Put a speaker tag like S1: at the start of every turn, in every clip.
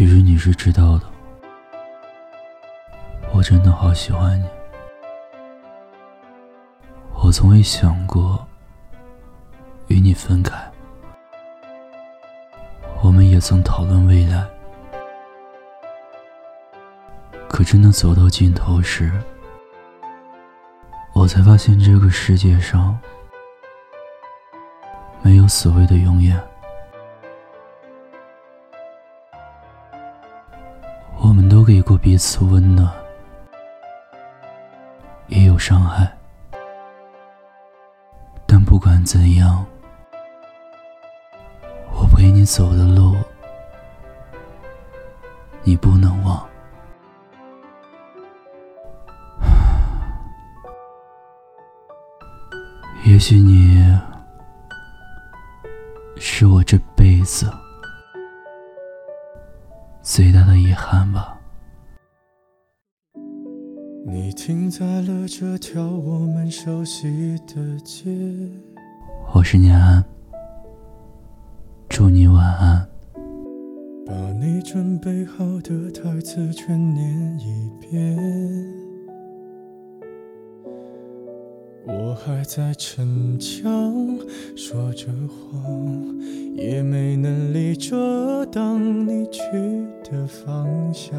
S1: 其实你是知道的，我真的好喜欢你。我从未想过与你分开，我们也曾讨论未来，可真的走到尽头时，我才发现这个世界上没有所谓的永远。给过彼此温暖，也有伤害，但不管怎样，我陪你走的路，你不能忘。也许你是我这辈子。最大的遗憾吧。
S2: 你停在了这条我们熟悉的街。
S1: 我是念安，祝你晚安。
S2: 把你准备好的台词全念一遍。我还在逞强，说着谎，也没能力遮挡你去的方向。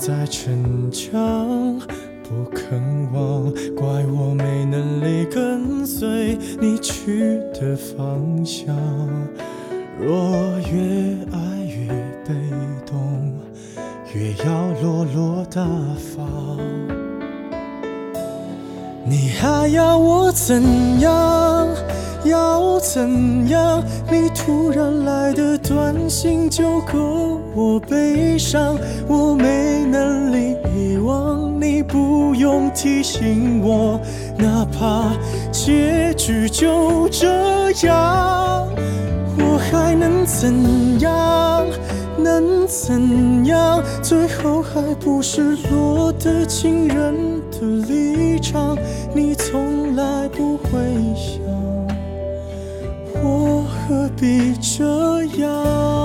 S2: 在逞强，不肯忘，怪我没能力跟随你去的方向。若越爱越被动，越要落落大方。你还要我怎样？要怎样？你突然来的短信就够我悲伤，我没能力遗忘，你不用提醒我，哪怕结局就这样，我还能怎样？能怎样？最后还不是落得情人的立场？你从来不会想，我何必这样？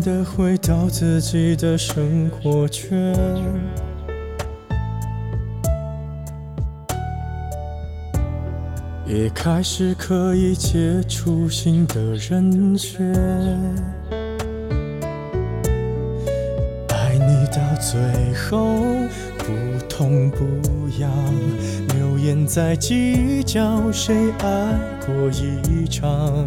S2: 的回到自己的生活圈，也开始可以接触新的人选。爱你到最后不痛不痒，留言在计较谁爱过一场。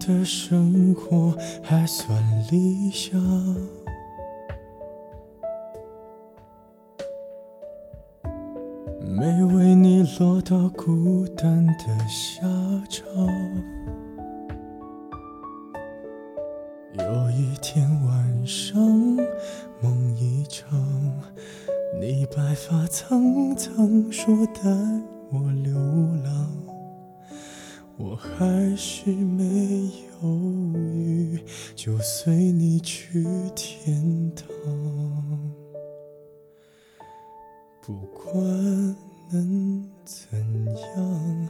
S2: 的生活还算理想。没为你落到孤单的下场。有一天晚上梦一场，你白发苍苍说带我流浪，我还是没犹豫，就随你去天堂。不管能怎样，